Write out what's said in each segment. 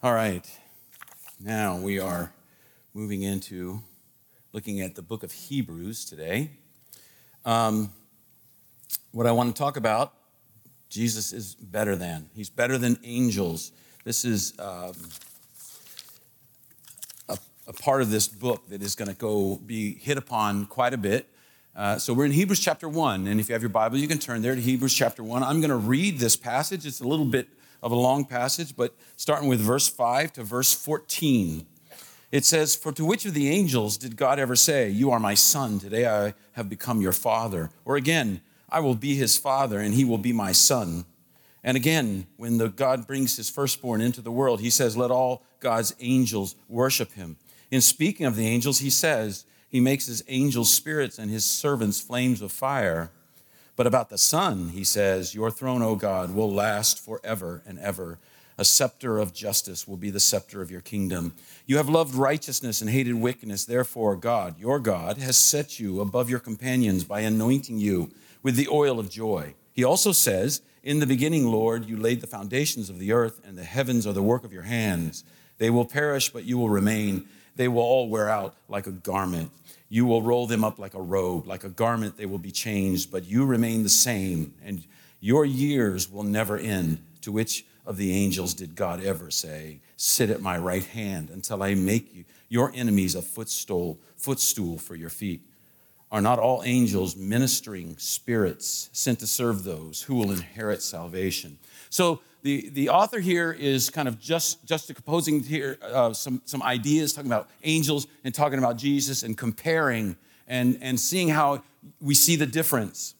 All right. Now we are moving into looking at the book of Hebrews today. Um, what I want to talk about, Jesus is better than. He's better than angels. This is um, a, part of this book that is going to go be hit upon quite a bit. Uh, so we're in Hebrews chapter 1, and if you have your Bible, you can turn there to Hebrews chapter 1. I'm going to read this passage. It's a little bit of a long passage, but starting with verse 5 to verse 14. It says, For to which of the angels did God ever say, You are my son, today I have become your father? Or again, I will be his father, and he will be my son. And again, when the God brings his firstborn into the world, he says, Let all God's angels worship him. In speaking of the angels, he says, He makes his angels spirits and his servants flames of fire. But about the Son, he says, Your throne, O God, will last forever and ever. A scepter of justice will be the scepter of your kingdom. You have loved righteousness and hated wickedness. Therefore, God, your God, has set you above your companions by anointing you with the oil of joy. He also says, In the beginning, Lord, you laid the foundations of the earth, and the heavens are the work of your hands. They will perish, but you will remain. They will all wear out like a garment. You will roll them up like a robe, like a garment, they will be changed, but you remain the same, and your years will never end. To which of the angels did God ever say, Sit at my right hand until I make you, your enemies a footstool, footstool for your feet? Are not all angels ministering spirits sent to serve those who will inherit salvation? So the, the author here is kind of just juxtaposing here uh, some, some ideas, talking about angels and talking about Jesus and comparing and, and seeing how we see the difference.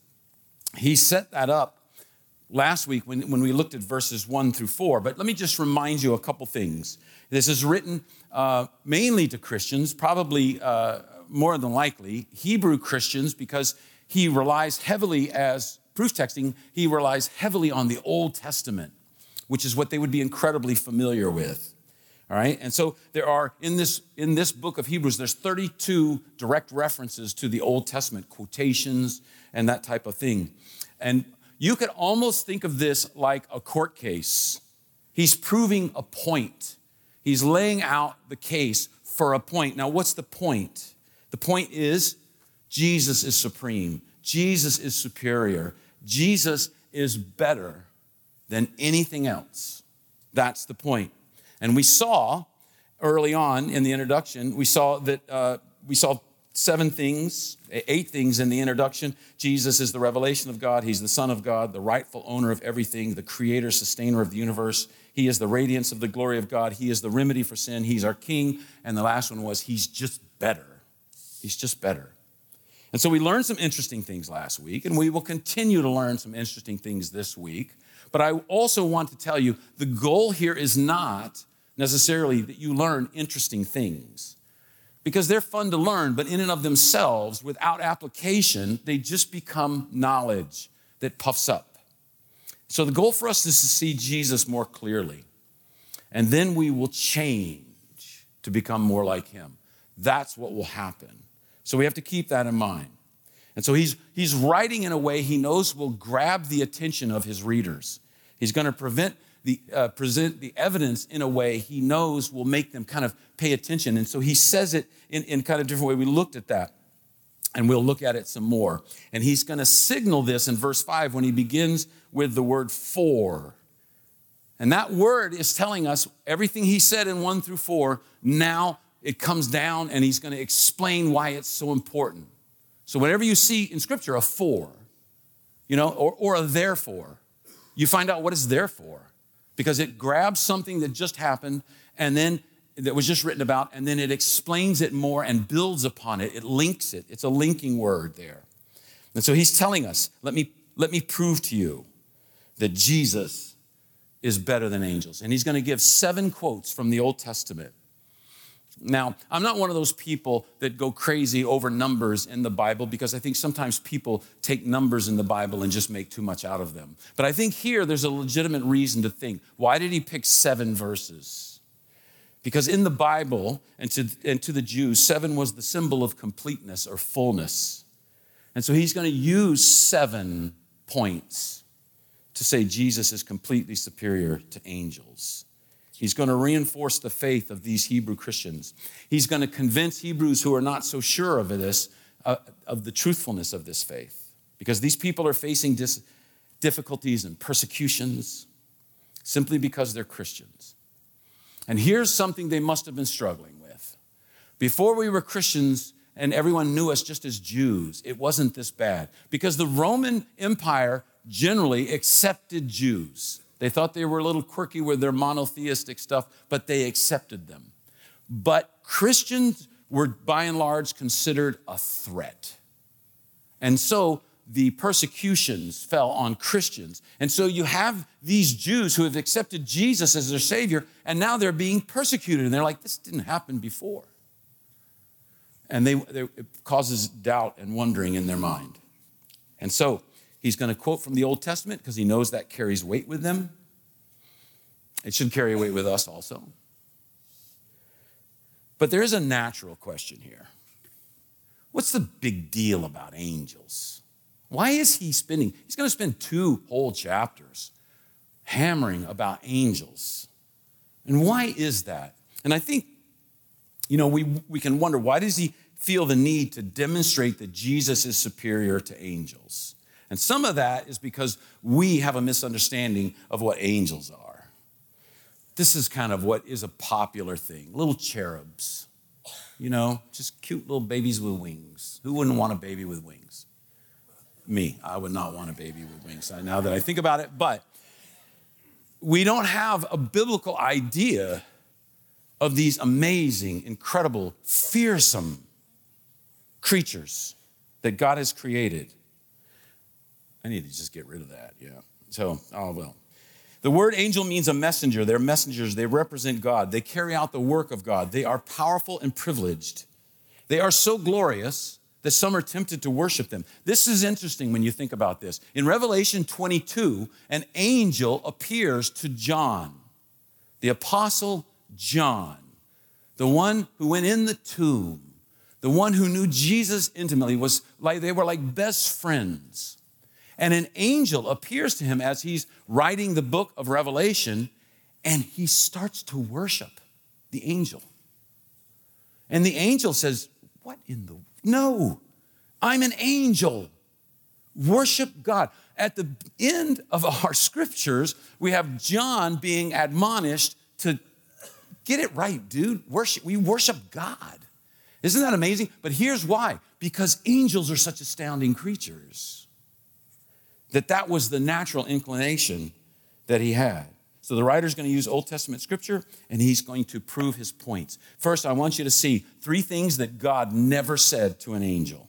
He set that up last week when, when we looked at verses one through four, but let me just remind you a couple things. This is written uh, mainly to Christians, probably uh, more than likely Hebrew Christians, because he relies heavily as proof texting, he relies heavily on the Old Testament which is what they would be incredibly familiar with. All right? And so there are in this in this book of Hebrews there's 32 direct references to the Old Testament, quotations and that type of thing. And you could almost think of this like a court case. He's proving a point. He's laying out the case for a point. Now, what's the point? The point is Jesus is supreme. Jesus is superior. Jesus is better than anything else. That's the point. And we saw early on in the introduction, we saw that uh, we saw seven things, eight things in the introduction. Jesus is the revelation of God. He's the Son of God, the rightful owner of everything, the creator, sustainer of the universe. He is the radiance of the glory of God. He is the remedy for sin. He's our king. And the last one was, He's just better. He's just better. And so we learned some interesting things last week, and we will continue to learn some interesting things this week. But I also want to tell you the goal here is not necessarily that you learn interesting things because they're fun to learn, but in and of themselves, without application, they just become knowledge that puffs up. So the goal for us is to see Jesus more clearly, and then we will change to become more like him. That's what will happen. So we have to keep that in mind. And so he's, he's writing in a way he knows will grab the attention of his readers. He's going to prevent the, uh, present the evidence in a way he knows will make them kind of pay attention. And so he says it in, in kind of a different way. We looked at that and we'll look at it some more. And he's going to signal this in verse 5 when he begins with the word for. And that word is telling us everything he said in 1 through 4. Now it comes down and he's going to explain why it's so important. So, whenever you see in Scripture a for, you know, or, or a therefore, you find out what it's there for because it grabs something that just happened and then that was just written about, and then it explains it more and builds upon it. It links it. It's a linking word there. And so he's telling us, let me, let me prove to you that Jesus is better than angels. And he's going to give seven quotes from the Old Testament now, I'm not one of those people that go crazy over numbers in the Bible because I think sometimes people take numbers in the Bible and just make too much out of them. But I think here there's a legitimate reason to think why did he pick seven verses? Because in the Bible and to, and to the Jews, seven was the symbol of completeness or fullness. And so he's going to use seven points to say Jesus is completely superior to angels. He's going to reinforce the faith of these Hebrew Christians. He's going to convince Hebrews who are not so sure of this, uh, of the truthfulness of this faith, because these people are facing dis- difficulties and persecutions simply because they're Christians. And here's something they must have been struggling with. Before we were Christians and everyone knew us just as Jews, it wasn't this bad because the Roman Empire generally accepted Jews. They thought they were a little quirky with their monotheistic stuff, but they accepted them. But Christians were by and large considered a threat. And so the persecutions fell on Christians. And so you have these Jews who have accepted Jesus as their Savior, and now they're being persecuted. And they're like, this didn't happen before. And they, they it causes doubt and wondering in their mind. And so He's going to quote from the Old Testament because he knows that carries weight with them. It should carry weight with us also. But there is a natural question here. What's the big deal about angels? Why is he spending? He's going to spend two whole chapters hammering about angels. And why is that? And I think, you know, we, we can wonder why does he feel the need to demonstrate that Jesus is superior to angels? And some of that is because we have a misunderstanding of what angels are. This is kind of what is a popular thing little cherubs, you know, just cute little babies with wings. Who wouldn't want a baby with wings? Me, I would not want a baby with wings now that I think about it. But we don't have a biblical idea of these amazing, incredible, fearsome creatures that God has created. I need to just get rid of that. Yeah. So, oh well. The word angel means a messenger. They're messengers. They represent God. They carry out the work of God. They are powerful and privileged. They are so glorious that some are tempted to worship them. This is interesting when you think about this. In Revelation 22, an angel appears to John, the apostle John, the one who went in the tomb, the one who knew Jesus intimately, was like they were like best friends. And an angel appears to him as he's writing the book of Revelation, and he starts to worship the angel. And the angel says, What in the? No, I'm an angel. Worship God. At the end of our scriptures, we have John being admonished to get it right, dude. Worship, we worship God. Isn't that amazing? But here's why because angels are such astounding creatures that that was the natural inclination that he had. So the writer's going to use Old Testament scripture and he's going to prove his points. First, I want you to see three things that God never said to an angel.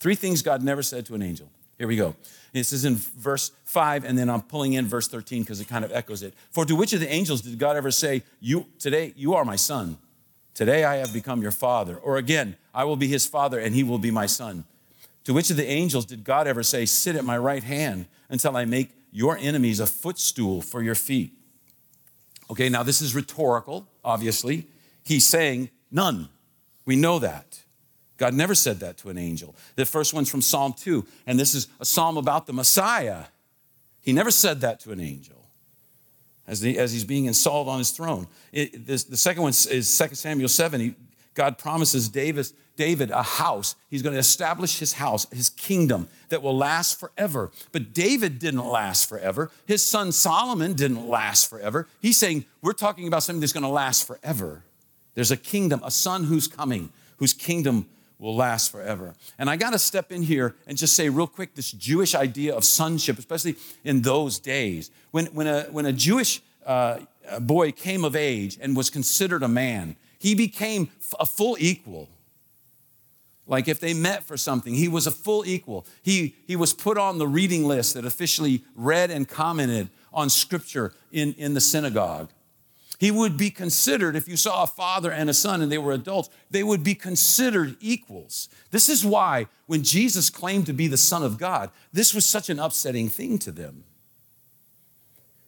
Three things God never said to an angel. Here we go. This is in verse 5, and then I'm pulling in verse 13 because it kind of echoes it. For to which of the angels did God ever say, You today you are my son? Today I have become your father. Or again, I will be his father and he will be my son. To which of the angels did God ever say, Sit at my right hand until I make your enemies a footstool for your feet? Okay, now this is rhetorical, obviously. He's saying, None. We know that. God never said that to an angel. The first one's from Psalm 2, and this is a psalm about the Messiah. He never said that to an angel as, the, as he's being installed on his throne. It, this, the second one is 2 Samuel 7. He, God promises David, David a house. He's going to establish his house, his kingdom that will last forever. But David didn't last forever. His son Solomon didn't last forever. He's saying, we're talking about something that's going to last forever. There's a kingdom, a son who's coming, whose kingdom will last forever. And I got to step in here and just say real quick this Jewish idea of sonship, especially in those days. When, when, a, when a Jewish uh, boy came of age and was considered a man, he became a full equal. Like if they met for something, he was a full equal. He, he was put on the reading list that officially read and commented on scripture in, in the synagogue. He would be considered, if you saw a father and a son and they were adults, they would be considered equals. This is why when Jesus claimed to be the Son of God, this was such an upsetting thing to them.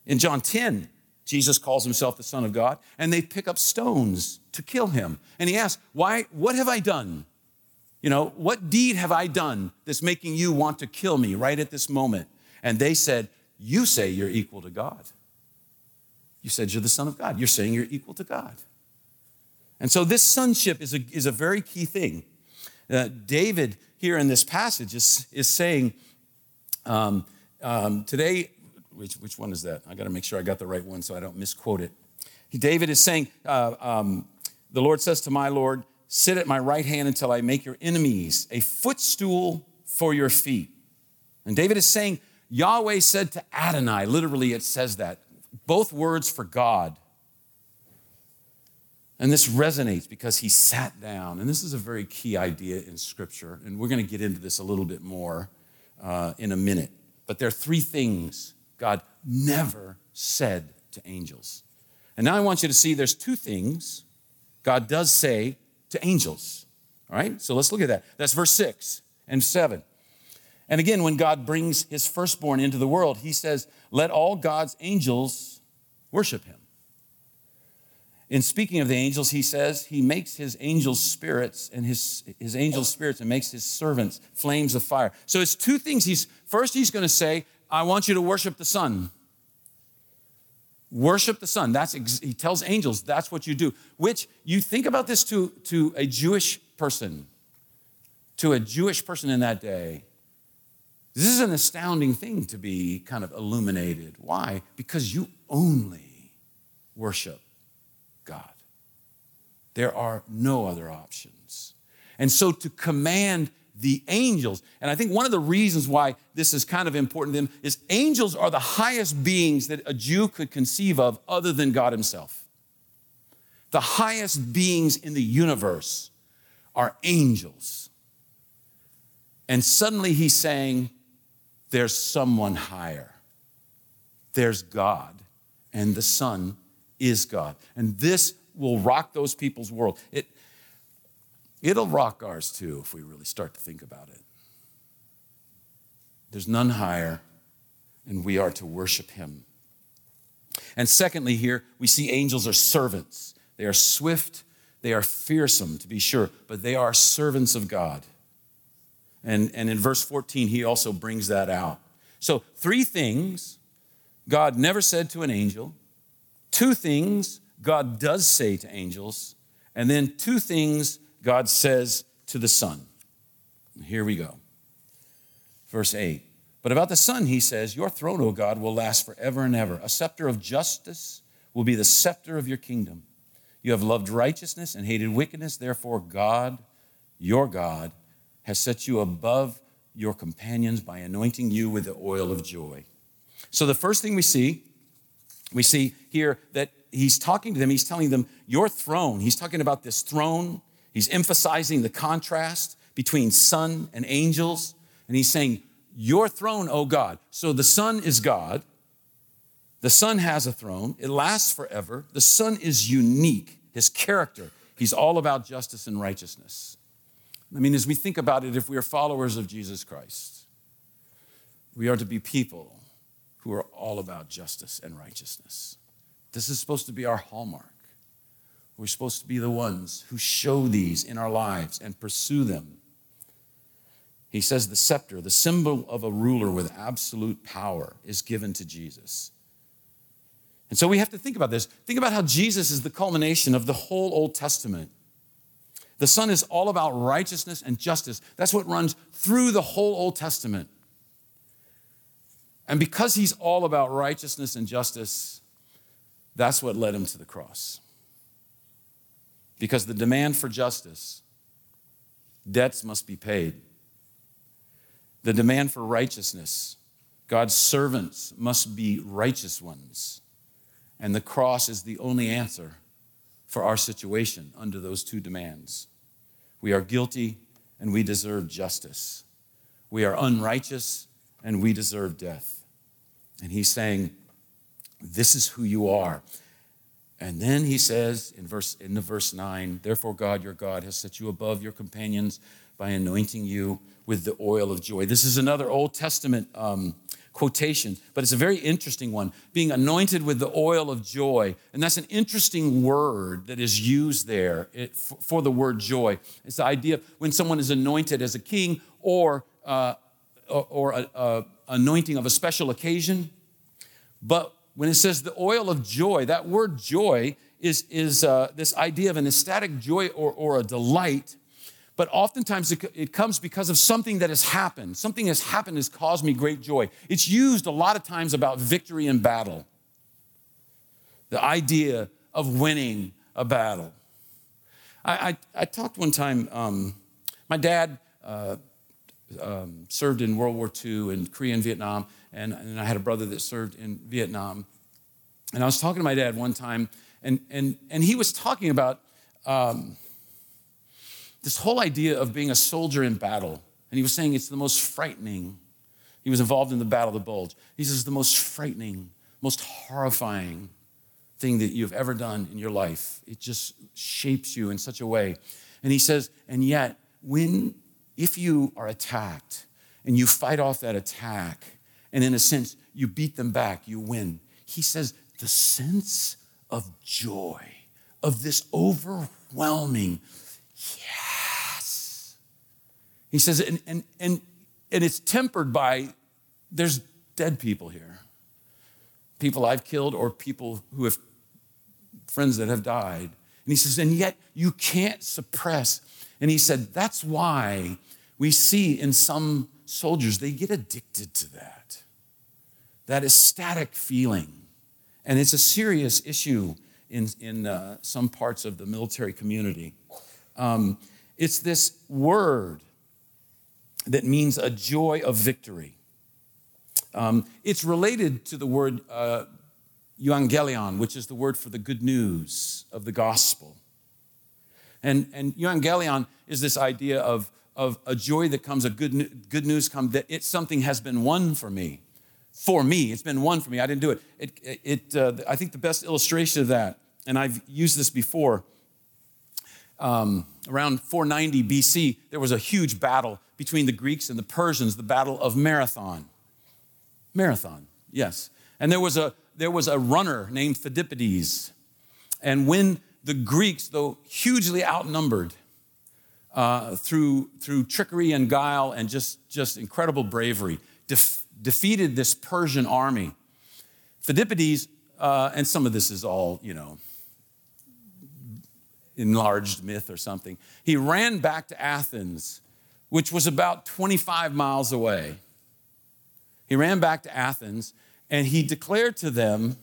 In John 10, Jesus calls himself the Son of God, and they pick up stones to kill him. And he asks, Why, what have I done? You know, what deed have I done that's making you want to kill me right at this moment? And they said, You say you're equal to God. You said you're the Son of God. You're saying you're equal to God. And so this sonship is a, is a very key thing. Uh, David, here in this passage, is, is saying, um, um, today, which, which one is that? I got to make sure I got the right one so I don't misquote it. David is saying, uh, um, The Lord says to my Lord, Sit at my right hand until I make your enemies a footstool for your feet. And David is saying, Yahweh said to Adonai, literally it says that, both words for God. And this resonates because he sat down. And this is a very key idea in Scripture. And we're going to get into this a little bit more uh, in a minute. But there are three things God never said to angels. And now I want you to see there's two things God does say to angels. All right? So let's look at that. That's verse 6 and 7. And again, when God brings his firstborn into the world, he says, Let all God's angels worship him. In speaking of the angels, he says he makes his angels spirits and his, his angels spirits and makes his servants flames of fire. So it's two things. He's first he's going to say, I want you to worship the Son. Worship the Son. That's he tells angels that's what you do. Which you think about this to, to a Jewish person, to a Jewish person in that day. This is an astounding thing to be kind of illuminated. Why? Because you only worship God. There are no other options. And so to command the angels, and I think one of the reasons why this is kind of important to them is angels are the highest beings that a Jew could conceive of other than God Himself. The highest beings in the universe are angels. And suddenly he's saying, There's someone higher. There's God, and the Son is God. And this will rock those people's world. It, it'll rock ours too if we really start to think about it. There's none higher, and we are to worship him. And secondly, here we see angels are servants. They are swift, they are fearsome, to be sure, but they are servants of God. And, and in verse 14, he also brings that out. So, three things God never said to an angel Two things God does say to angels, and then two things God says to the Son. Here we go. Verse 8. But about the Son, he says, Your throne, O God, will last forever and ever. A scepter of justice will be the scepter of your kingdom. You have loved righteousness and hated wickedness. Therefore, God, your God, has set you above your companions by anointing you with the oil of joy. So, the first thing we see we see here that he's talking to them, he's telling them, Your throne, he's talking about this throne. He's emphasizing the contrast between son and angels. And he's saying, Your throne, O God. So the son is God. The son has a throne. It lasts forever. The son is unique. His character, he's all about justice and righteousness. I mean, as we think about it, if we are followers of Jesus Christ, we are to be people who are all about justice and righteousness. This is supposed to be our hallmark. We're supposed to be the ones who show these in our lives and pursue them. He says the scepter, the symbol of a ruler with absolute power, is given to Jesus. And so we have to think about this. Think about how Jesus is the culmination of the whole Old Testament. The Son is all about righteousness and justice. That's what runs through the whole Old Testament. And because he's all about righteousness and justice, that's what led him to the cross. Because the demand for justice, debts must be paid. The demand for righteousness, God's servants must be righteous ones. And the cross is the only answer for our situation under those two demands. We are guilty and we deserve justice. We are unrighteous and we deserve death. And he's saying, This is who you are. And then he says in verse in the verse 9, therefore God your God has set you above your companions by anointing you with the oil of joy. This is another Old Testament um, quotation, but it's a very interesting one. Being anointed with the oil of joy. And that's an interesting word that is used there for the word joy. It's the idea of when someone is anointed as a king or, uh, or a, a anointing of a special occasion. But when it says the oil of joy, that word joy is, is uh, this idea of an ecstatic joy or, or a delight. But oftentimes it, it comes because of something that has happened. Something has happened has caused me great joy. It's used a lot of times about victory in battle. The idea of winning a battle. I, I, I talked one time, um, my dad uh, um, served in World War II in Korea and Vietnam, and, and I had a brother that served in Vietnam. And I was talking to my dad one time, and, and, and he was talking about um, this whole idea of being a soldier in battle. And he was saying it's the most frightening. He was involved in the Battle of the Bulge. He says, the most frightening, most horrifying thing that you've ever done in your life. It just shapes you in such a way. And he says, and yet, when, if you are attacked and you fight off that attack, and in a sense, you beat them back, you win. He says, the sense of joy, of this overwhelming, yes. He says, and, and, and, and it's tempered by there's dead people here. People I've killed or people who have friends that have died. And he says, and yet you can't suppress. And he said, that's why we see in some soldiers, they get addicted to that, that ecstatic feeling. And it's a serious issue in, in uh, some parts of the military community. Um, it's this word that means a joy of victory. Um, it's related to the word uh, euangelion, which is the word for the good news of the gospel. And, and euangelion is this idea of, of a joy that comes, a good, good news come, that it, something has been won for me. For me, it's been won for me. I didn't do it. It, it uh, I think the best illustration of that, and I've used this before, um, around 490 BC, there was a huge battle between the Greeks and the Persians, the Battle of Marathon. Marathon, yes. And there was a, there was a runner named Phidippides. And when the Greeks, though hugely outnumbered uh, through, through trickery and guile and just, just incredible bravery, def- defeated this Persian army, Phidippides, uh, and some of this is all, you know, enlarged myth or something, he ran back to Athens, which was about 25 miles away. He ran back to Athens and he declared to them,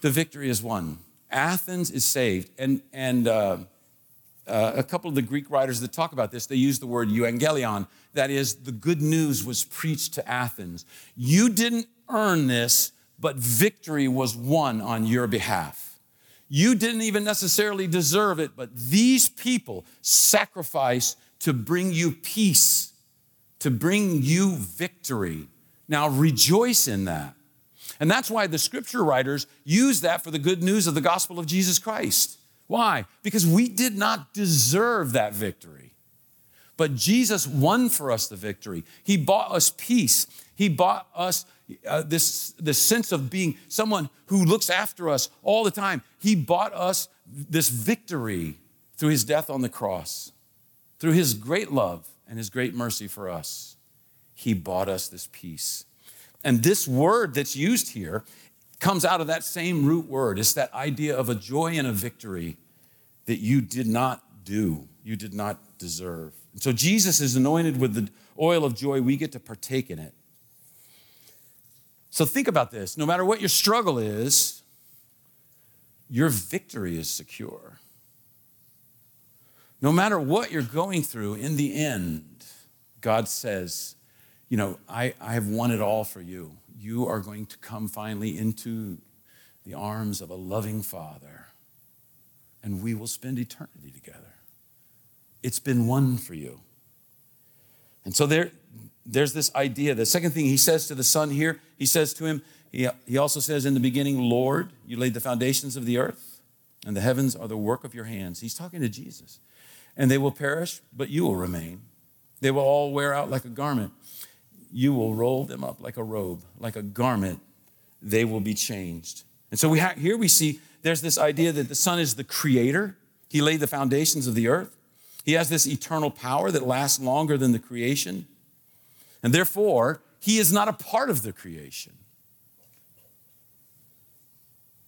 the victory is won. Athens is saved. And, and uh, uh, a couple of the Greek writers that talk about this, they use the word euangelion. That is, the good news was preached to Athens. You didn't earn this, but victory was won on your behalf. You didn't even necessarily deserve it, but these people sacrificed to bring you peace, to bring you victory. Now rejoice in that. And that's why the scripture writers use that for the good news of the gospel of Jesus Christ. Why? Because we did not deserve that victory. But Jesus won for us the victory. He bought us peace. He bought us uh, this, this sense of being someone who looks after us all the time. He bought us this victory through his death on the cross, through his great love and his great mercy for us. He bought us this peace. And this word that's used here comes out of that same root word. It's that idea of a joy and a victory that you did not do, you did not deserve. And so Jesus is anointed with the oil of joy. We get to partake in it. So think about this no matter what your struggle is, your victory is secure. No matter what you're going through, in the end, God says, you know, I, I have won it all for you. You are going to come finally into the arms of a loving Father, and we will spend eternity together. It's been won for you. And so there, there's this idea. The second thing he says to the Son here, he says to him, he, he also says in the beginning, Lord, you laid the foundations of the earth, and the heavens are the work of your hands. He's talking to Jesus. And they will perish, but you will remain. They will all wear out like a garment you will roll them up like a robe, like a garment. They will be changed. And so we ha- here we see there's this idea that the Son is the creator. He laid the foundations of the earth. He has this eternal power that lasts longer than the creation. And therefore, he is not a part of the creation.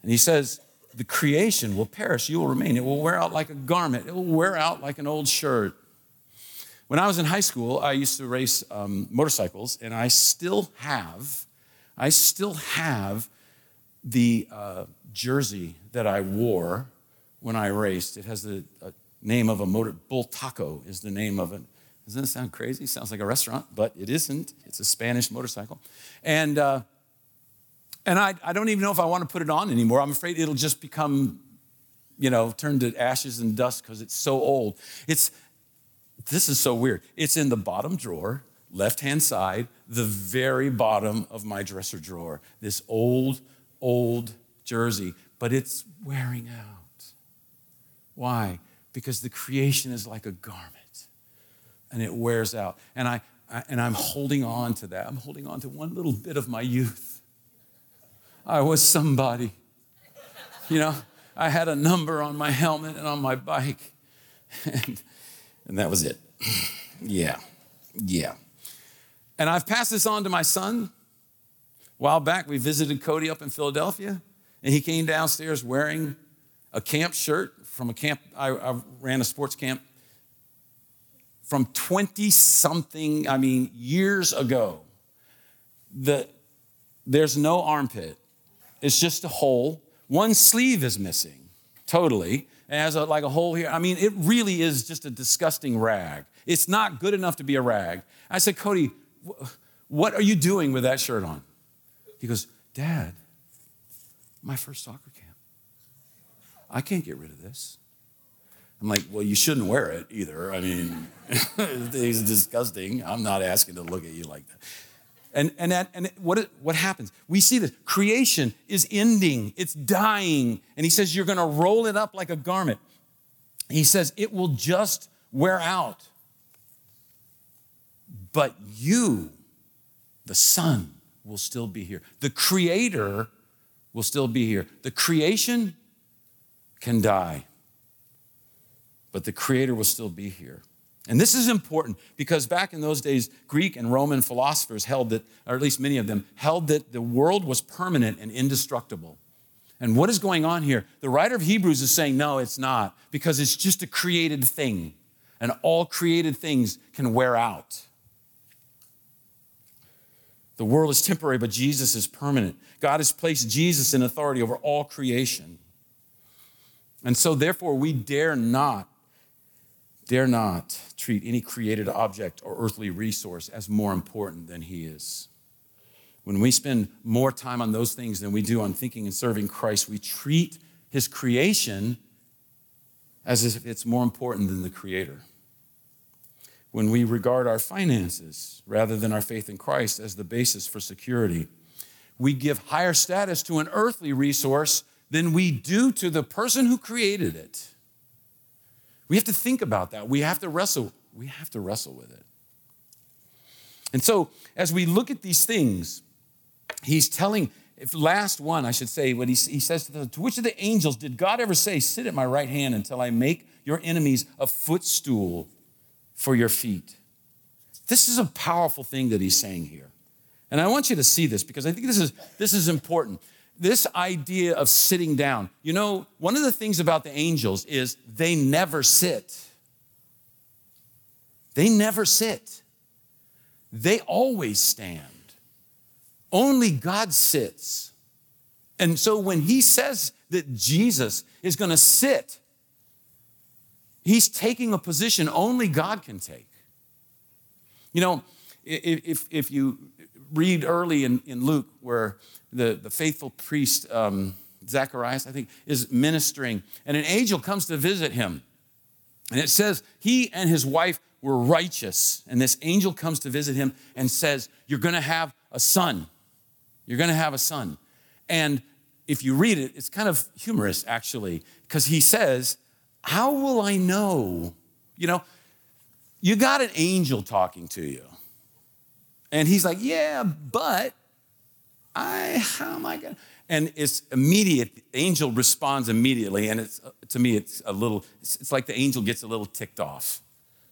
And he says, the creation will perish, you will remain. It will wear out like a garment, it will wear out like an old shirt. When I was in high school, I used to race um, motorcycles, and I still have, I still have the uh, jersey that I wore when I raced. It has the uh, name of a motor, Bultaco is the name of it. Doesn't it sound crazy? Sounds like a restaurant, but it isn't. It's a Spanish motorcycle. And, uh, and I, I don't even know if I want to put it on anymore. I'm afraid it'll just become, you know, turn to ashes and dust because it's so old. It's, this is so weird. It's in the bottom drawer, left hand side, the very bottom of my dresser drawer. This old, old jersey, but it's wearing out. Why? Because the creation is like a garment and it wears out. And, I, I, and I'm holding on to that. I'm holding on to one little bit of my youth. I was somebody. You know, I had a number on my helmet and on my bike. And, and that was it. yeah, yeah. And I've passed this on to my son. A while back, we visited Cody up in Philadelphia, and he came downstairs wearing a camp shirt from a camp. I, I ran a sports camp from 20 something, I mean, years ago. The, there's no armpit, it's just a hole. One sleeve is missing, totally. Has a, like a hole here. I mean, it really is just a disgusting rag. It's not good enough to be a rag. I said, Cody, what are you doing with that shirt on? He goes, Dad, my first soccer camp. I can't get rid of this. I'm like, well, you shouldn't wear it either. I mean, it's disgusting. I'm not asking to look at you like that. And, and, that, and what, what happens? We see this. creation is ending, it's dying. And he says, You're going to roll it up like a garment. He says, It will just wear out. But you, the Son, will still be here. The Creator will still be here. The creation can die but the Creator will still be here. And this is important because back in those days, Greek and Roman philosophers held that, or at least many of them, held that the world was permanent and indestructible. And what is going on here? The writer of Hebrews is saying, no, it's not, because it's just a created thing, and all created things can wear out. The world is temporary, but Jesus is permanent. God has placed Jesus in authority over all creation. And so, therefore, we dare not Dare not treat any created object or earthly resource as more important than He is. When we spend more time on those things than we do on thinking and serving Christ, we treat His creation as if it's more important than the Creator. When we regard our finances rather than our faith in Christ as the basis for security, we give higher status to an earthly resource than we do to the person who created it. We have to think about that. We have to wrestle. We have to wrestle with it. And so, as we look at these things, he's telling, if last one, I should say, what he, he says to, to which of the angels did God ever say, Sit at my right hand until I make your enemies a footstool for your feet? This is a powerful thing that he's saying here. And I want you to see this because I think this is, this is important this idea of sitting down. You know, one of the things about the angels is they never sit. They never sit. They always stand. Only God sits. And so when he says that Jesus is going to sit, he's taking a position only God can take. You know, if, if you read early in, in Luke where the, the faithful priest, um, Zacharias, I think, is ministering, and an angel comes to visit him. And it says he and his wife were righteous. And this angel comes to visit him and says, You're going to have a son. You're going to have a son. And if you read it, it's kind of humorous, actually, because he says, How will I know? You know, you got an angel talking to you. And he's like, Yeah, but I, how am I going to? And it's immediate. The angel responds immediately. And it's, to me, it's a little, it's, it's like the angel gets a little ticked off,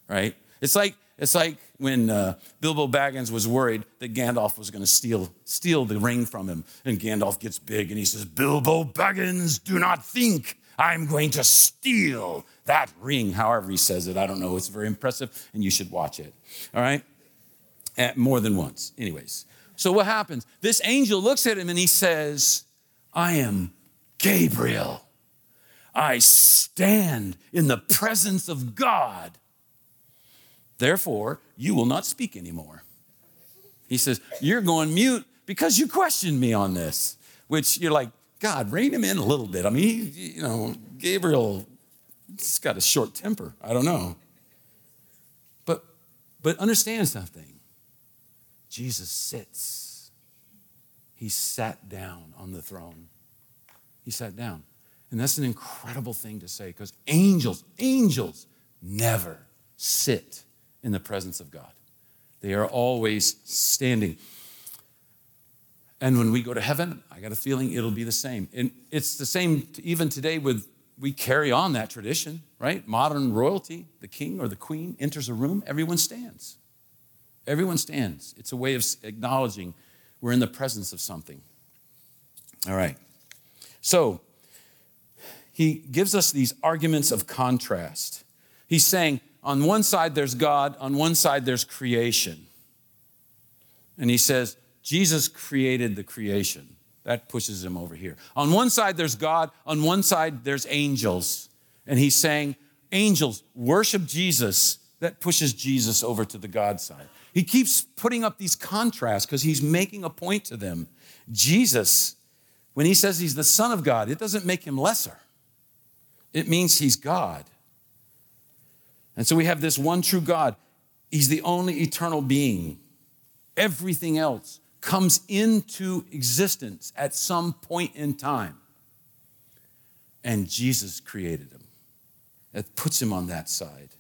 right? It's like, it's like when uh, Bilbo Baggins was worried that Gandalf was going to steal, steal the ring from him. And Gandalf gets big and he says, Bilbo Baggins, do not think I'm going to steal that ring. However, he says it. I don't know. It's very impressive and you should watch it. All right? At more than once. Anyways. So what happens? This angel looks at him and he says, I am Gabriel. I stand in the presence of God. Therefore, you will not speak anymore. He says, You're going mute because you questioned me on this, which you're like, God, rein him in a little bit. I mean, you know, Gabriel has got a short temper. I don't know. But, but understand something Jesus sits, he sat down on the throne. He sat down. And that's an incredible thing to say because angels, angels never sit in the presence of God. They are always standing. And when we go to heaven, I got a feeling it'll be the same. And it's the same even today with we carry on that tradition, right? Modern royalty, the king or the queen enters a room, everyone stands. Everyone stands. It's a way of acknowledging we're in the presence of something. All right. So, he gives us these arguments of contrast. He's saying, on one side there's God, on one side there's creation. And he says, Jesus created the creation. That pushes him over here. On one side there's God, on one side there's angels. And he's saying, angels, worship Jesus. That pushes Jesus over to the God side. He keeps putting up these contrasts because he's making a point to them. Jesus, when he says he's the Son of God, it doesn't make him lesser, it means he's God. And so we have this one true God. He's the only eternal being. Everything else comes into existence at some point in time. And Jesus created him. That puts him on that side.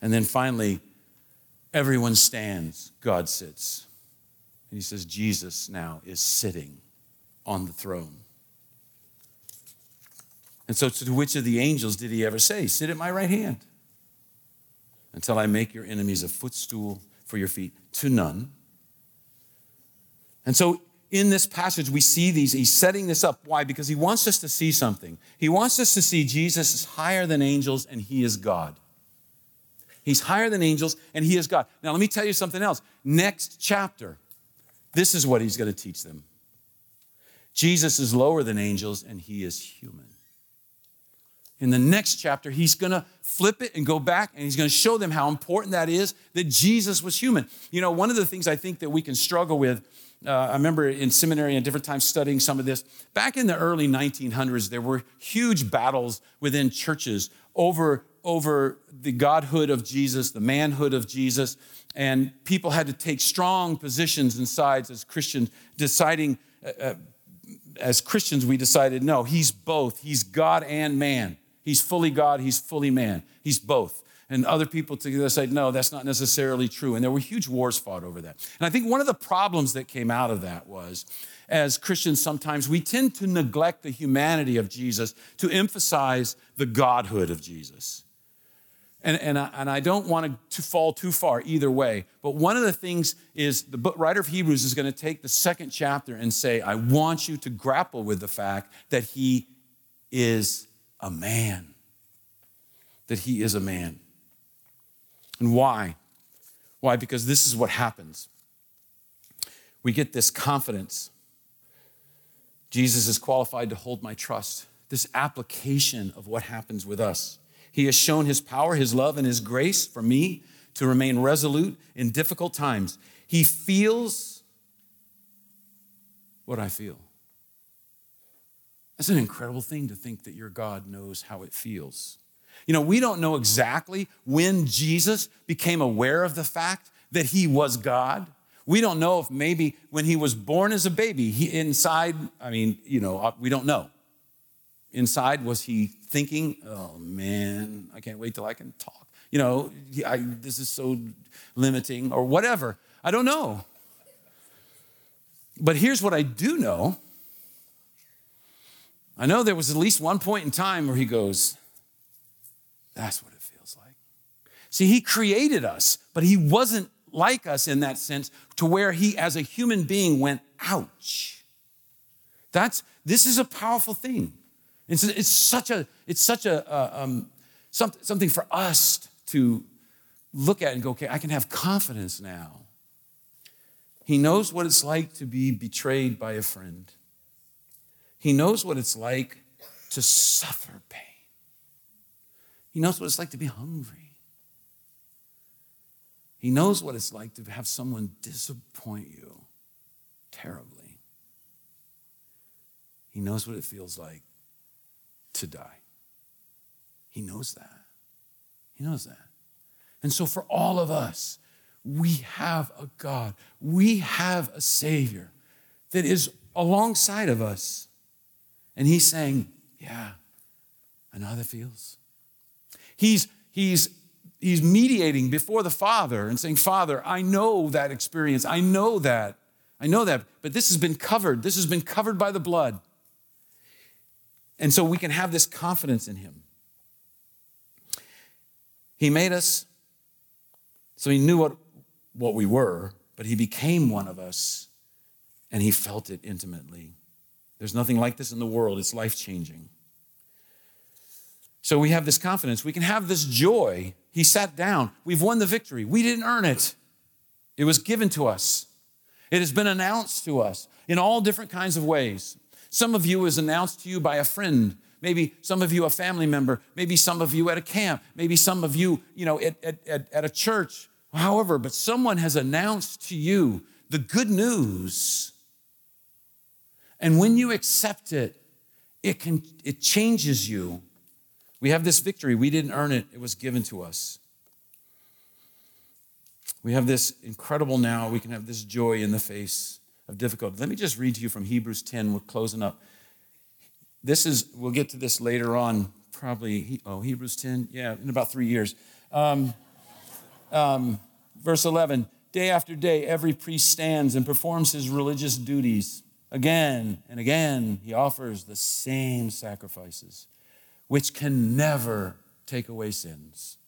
And then finally, everyone stands, God sits. And he says, Jesus now is sitting on the throne. And so, to which of the angels did he ever say, Sit at my right hand? until I make your enemies a footstool for your feet. To none. And so in this passage, we see these. He's setting this up. Why? Because he wants us to see something. He wants us to see Jesus is higher than angels and he is God. He's higher than angels and he is God. Now, let me tell you something else. Next chapter, this is what he's going to teach them Jesus is lower than angels and he is human in the next chapter, he's going to flip it and go back and he's going to show them how important that is that Jesus was human. You know, one of the things I think that we can struggle with, uh, I remember in seminary and different times studying some of this. Back in the early 1900s, there were huge battles within churches over, over the godhood of Jesus, the manhood of Jesus, and people had to take strong positions and sides as Christians, deciding. Uh, uh as Christians, we decided no, he's both. He's God and man. He's fully God, he's fully man. He's both. And other people together said, no, that's not necessarily true. And there were huge wars fought over that. And I think one of the problems that came out of that was, as Christians, sometimes we tend to neglect the humanity of Jesus to emphasize the godhood of Jesus. And, and, I, and I don't want to fall too far either way. But one of the things is the writer of Hebrews is going to take the second chapter and say, I want you to grapple with the fact that he is a man. That he is a man. And why? Why? Because this is what happens. We get this confidence. Jesus is qualified to hold my trust. This application of what happens with us. He has shown his power, his love, and his grace for me to remain resolute in difficult times. He feels what I feel. That's an incredible thing to think that your God knows how it feels. You know, we don't know exactly when Jesus became aware of the fact that he was God. We don't know if maybe when he was born as a baby, he inside, I mean, you know, uh, we don't know. Inside, was he thinking, oh man, I can't wait till I can talk? You know, I, this is so limiting or whatever. I don't know. But here's what I do know I know there was at least one point in time where he goes, That's what it feels like. See, he created us, but he wasn't like us in that sense to where he, as a human being, went, ouch. That's, this is a powerful thing. It's, it's such a, it's such a, uh, um, something for us to look at and go, okay, I can have confidence now. He knows what it's like to be betrayed by a friend. He knows what it's like to suffer pain. He knows what it's like to be hungry. He knows what it's like to have someone disappoint you terribly. He knows what it feels like to die. He knows that. He knows that. And so, for all of us, we have a God, we have a Savior that is alongside of us. And He's saying, Yeah, I know how that feels. He's, he's, he's mediating before the Father and saying, Father, I know that experience. I know that. I know that. But this has been covered. This has been covered by the blood. And so we can have this confidence in Him. He made us so He knew what, what we were, but He became one of us and He felt it intimately. There's nothing like this in the world, it's life changing. So we have this confidence. We can have this joy. He sat down. We've won the victory. We didn't earn it, it was given to us. It has been announced to us in all different kinds of ways. Some of you was announced to you by a friend. Maybe some of you a family member. Maybe some of you at a camp. Maybe some of you, you know, at, at, at a church. However, but someone has announced to you the good news. And when you accept it, it can it changes you. We have this victory. We didn't earn it. It was given to us. We have this incredible now. We can have this joy in the face of difficulty. Let me just read to you from Hebrews 10. We're closing up. This is, we'll get to this later on, probably, oh, Hebrews 10, yeah, in about three years. Um, um, verse 11 Day after day, every priest stands and performs his religious duties. Again and again, he offers the same sacrifices, which can never take away sins.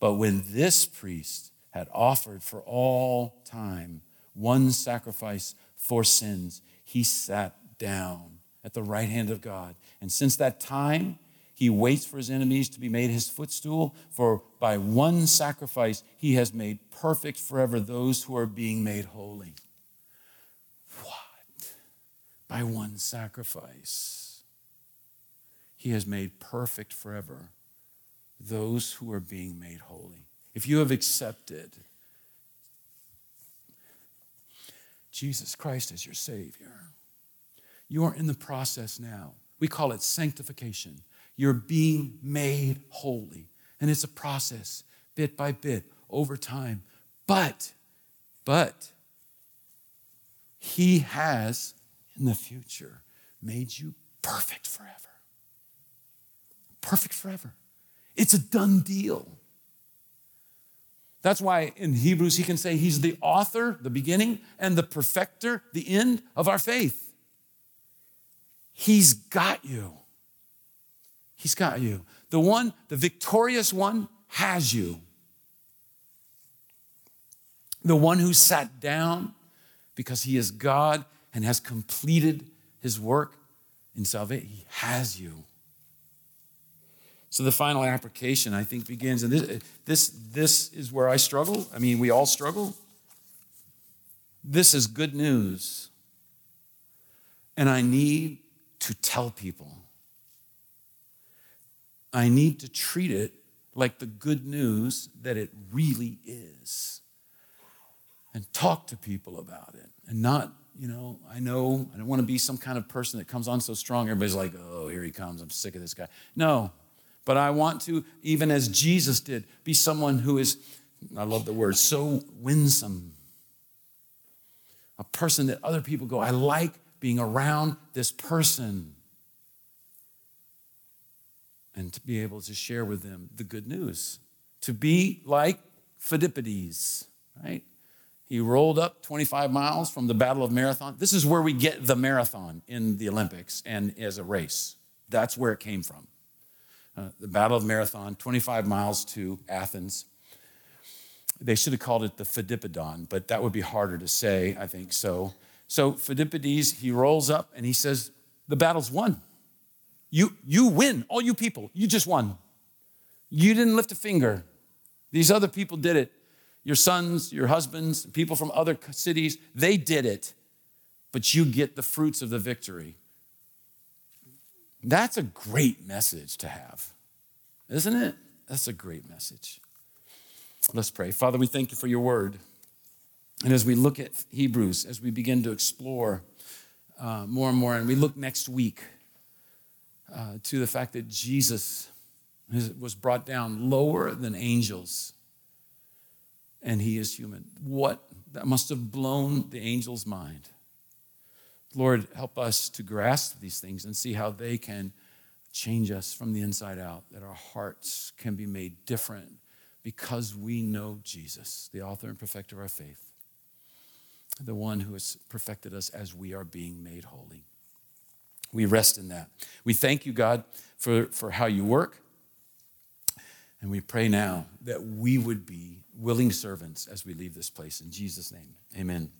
But when this priest had offered for all time one sacrifice for sins, he sat down at the right hand of God. And since that time, he waits for his enemies to be made his footstool, for by one sacrifice he has made perfect forever those who are being made holy. What? By one sacrifice. He has made perfect forever those who are being made holy. If you have accepted Jesus Christ as your Savior. You are in the process now. We call it sanctification. You're being made holy. And it's a process, bit by bit, over time. But, but, He has in the future made you perfect forever. Perfect forever. It's a done deal. That's why in Hebrews he can say he's the author, the beginning, and the perfecter, the end of our faith. He's got you. He's got you. The one, the victorious one, has you. The one who sat down because he is God and has completed his work in salvation, he has you. So the final application, I think, begins, and this, this, this is where I struggle. I mean, we all struggle. This is good news. And I need to tell people. I need to treat it like the good news that it really is. And talk to people about it. And not, you know, I know I don't want to be some kind of person that comes on so strong, everybody's like, oh, here he comes, I'm sick of this guy. No, but I want to, even as Jesus did, be someone who is, I love the word, so winsome. A person that other people go, I like being around this person. And to be able to share with them the good news. To be like Phidippides, right? He rolled up 25 miles from the Battle of Marathon. This is where we get the marathon in the Olympics and as a race. That's where it came from uh, the Battle of Marathon, 25 miles to Athens. They should have called it the Phidippidan, but that would be harder to say, I think. So, so Phidippides, he rolls up and he says, The battle's won. You, you win, all you people, you just won. You didn't lift a finger. These other people did it. Your sons, your husbands, people from other cities, they did it. But you get the fruits of the victory. That's a great message to have, isn't it? That's a great message. Let's pray. Father, we thank you for your word. And as we look at Hebrews, as we begin to explore uh, more and more, and we look next week uh, to the fact that Jesus was brought down lower than angels, and he is human. What that must have blown the angel's mind. Lord, help us to grasp these things and see how they can change us from the inside out, that our hearts can be made different because we know Jesus, the author and perfecter of our faith, the one who has perfected us as we are being made holy. We rest in that. We thank you, God, for, for how you work. And we pray now that we would be willing servants as we leave this place. In Jesus' name, amen.